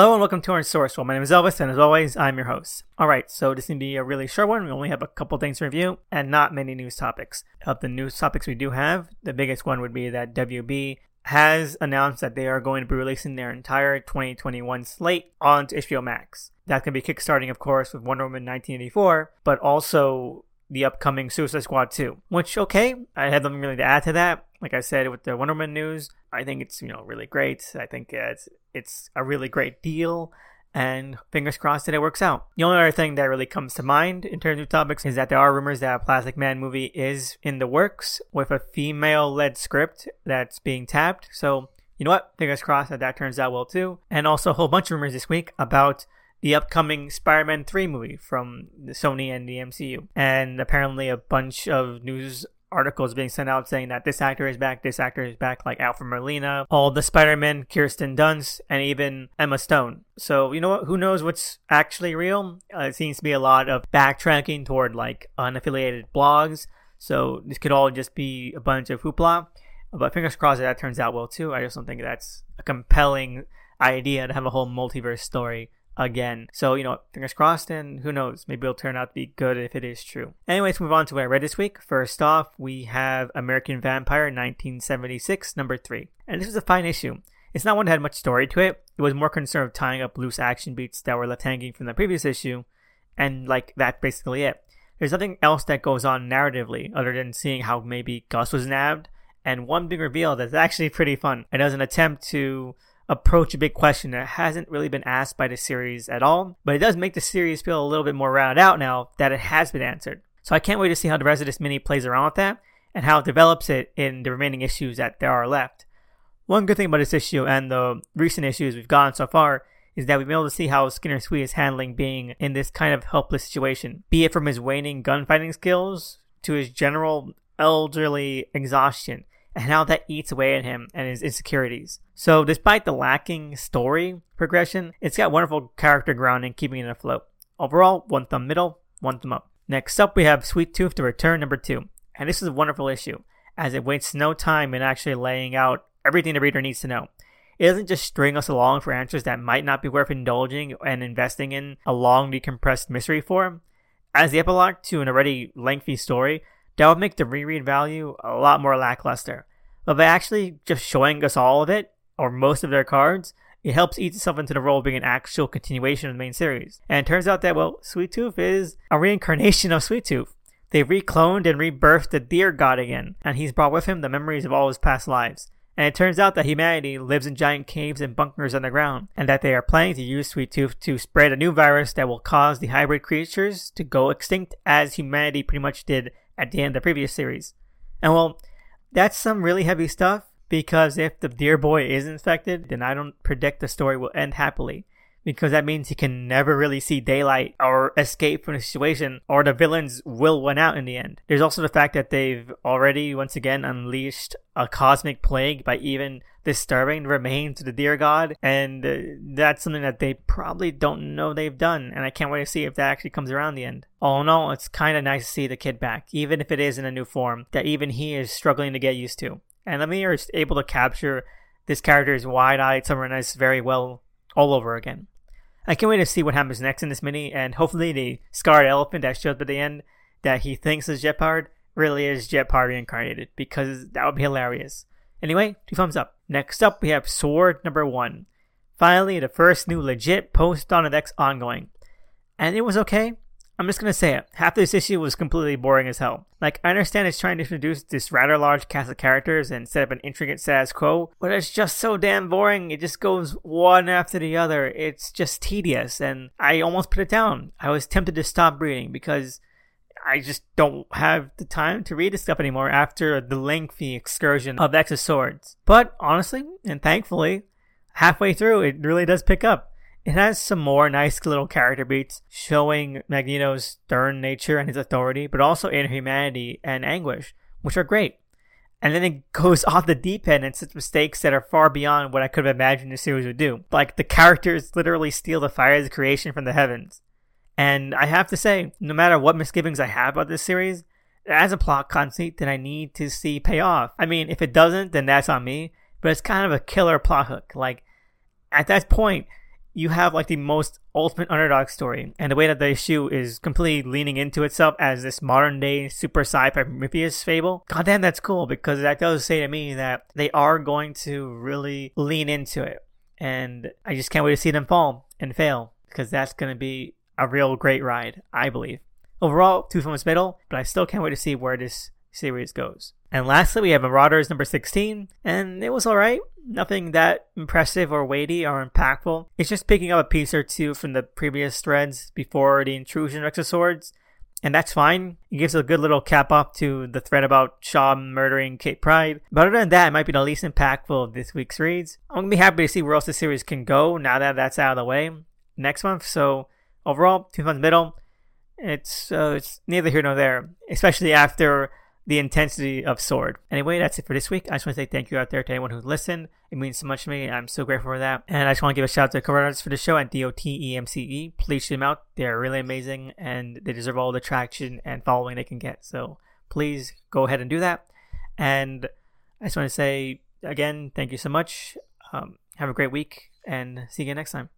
Hello and welcome to Unsourced Wall, my name is Elvis, and as always, I'm your host. All right, so this is gonna be a really short one. We only have a couple things to review, and not many news topics. Of the news topics we do have, the biggest one would be that WB has announced that they are going to be releasing their entire 2021 slate onto HBO Max. That can be kickstarting, of course, with Wonder Woman 1984, but also the upcoming Suicide Squad 2. Which, okay, I have nothing really to add to that. Like I said with the Wonder Woman news, I think it's you know really great. I think it's it's a really great deal, and fingers crossed that it works out. The only other thing that really comes to mind in terms of topics is that there are rumors that a Plastic Man movie is in the works with a female-led script that's being tapped. So you know what? Fingers crossed that that turns out well too. And also a whole bunch of rumors this week about the upcoming Spider-Man 3 movie from Sony and the MCU. And apparently a bunch of news articles being sent out saying that this actor is back, this actor is back, like Alfred Molina, all the Spider-Man, Kirsten Dunst, and even Emma Stone. So you know what? Who knows what's actually real? Uh, it seems to be a lot of backtracking toward like unaffiliated blogs. So this could all just be a bunch of hoopla. But fingers crossed that that turns out well too. I just don't think that's a compelling idea to have a whole multiverse story again. So, you know, fingers crossed, and who knows, maybe it'll turn out to be good if it is true. Anyways, move on to what I read this week. First off, we have American Vampire 1976, number three. And this is a fine issue. It's not one that had much story to it. It was more concerned with tying up loose action beats that were left hanging from the previous issue, and like that's basically it. There's nothing else that goes on narratively other than seeing how maybe Gus was nabbed, and one big reveal that's actually pretty fun. It does an attempt to approach a big question that hasn't really been asked by the series at all, but it does make the series feel a little bit more rounded out now that it has been answered. So I can't wait to see how the rest of this mini plays around with that and how it develops it in the remaining issues that there are left. One good thing about this issue and the recent issues we've gotten so far is that we've been able to see how Skinner Sweet is handling being in this kind of helpless situation, be it from his waning gunfighting skills to his general elderly exhaustion and how that eats away at him and his insecurities. So, despite the lacking story progression, it's got wonderful character grounding, keeping it afloat. Overall, one thumb middle, one thumb up. Next up, we have Sweet Tooth The Return number two. And this is a wonderful issue, as it wastes no time in actually laying out everything the reader needs to know. It doesn't just string us along for answers that might not be worth indulging and investing in a long decompressed mystery for. As the epilogue to an already lengthy story, that would make the reread value a lot more lackluster. But by actually just showing us all of it, or most of their cards, it helps eat itself into the role of being an actual continuation of the main series. And it turns out that, well, Sweet Tooth is a reincarnation of Sweet Tooth. They recloned and rebirthed the deer god again, and he's brought with him the memories of all his past lives. And it turns out that humanity lives in giant caves and bunkers underground, and that they are planning to use Sweet Tooth to spread a new virus that will cause the hybrid creatures to go extinct as humanity pretty much did at the end of the previous series. And well, that's some really heavy stuff because if the deer boy is infected, then I don't predict the story will end happily because that means he can never really see daylight or escape from the situation, or the villains will win out in the end. There's also the fact that they've already, once again, unleashed a cosmic plague by even disturbing the remains of the deer god, and uh, that's something that they probably don't know they've done, and I can't wait to see if that actually comes around the end. All in all, it's kind of nice to see the kid back, even if it is in a new form that even he is struggling to get used to. And Lemire is able to capture this character's wide-eyed summerness very well all over again. I can't wait to see what happens next in this mini, and hopefully the scarred elephant that shows up at the end that he thinks is Jepperd really is Jepperd reincarnated, because that would be hilarious. Anyway, two thumbs up. Next up, we have Sword number one. Finally, the first new legit post Dawn X ongoing. And it was okay. I'm just gonna say it. Half this issue was completely boring as hell. Like, I understand it's trying to introduce this rather large cast of characters and set up an intricate status quo, but it's just so damn boring. It just goes one after the other. It's just tedious, and I almost put it down. I was tempted to stop reading because I just don't have the time to read this stuff anymore after the lengthy excursion of X of Swords. But honestly, and thankfully, halfway through, it really does pick up. It has some more nice little character beats showing Magneto's stern nature and his authority, but also inner humanity and anguish, which are great. And then it goes off the deep end and sets mistakes that are far beyond what I could have imagined the series would do. Like the characters literally steal the fire of creation from the heavens. And I have to say, no matter what misgivings I have about this series, has a plot conceit that I need to see pay off. I mean, if it doesn't, then that's on me, but it's kind of a killer plot hook. Like, at that point, you have like the most ultimate underdog story, and the way that the issue is completely leaning into itself as this modern day super sci Prometheus fable. God damn, that's cool because that does say to me that they are going to really lean into it, and I just can't wait to see them fall and fail because that's going to be a real great ride, I believe. Overall, two films middle, but I still can't wait to see where this series goes. And lastly, we have Marauders number 16, and it was alright. Nothing that impressive or weighty or impactful. It's just picking up a piece or two from the previous threads before the intrusion of X of Swords, and that's fine. It gives a good little cap off to the thread about Shaw murdering Kate Pryde. But other than that, it might be the least impactful of this week's reads. I'm gonna be happy to see where else the series can go now that that's out of the way next month. So overall, two months middle. It's uh, it's neither here nor there, especially after the intensity of Sword. Anyway, that's it for this week. I just want to say thank you out there to anyone who listened. It means so much to me. I'm so grateful for that. And I just want to give a shout out to the cover artists for the show at dotemcee. Please check them out. They're really amazing and they deserve all the traction and following they can get. So please go ahead and do that. And I just want to say again, thank you so much. Um, have a great week and see you again next time.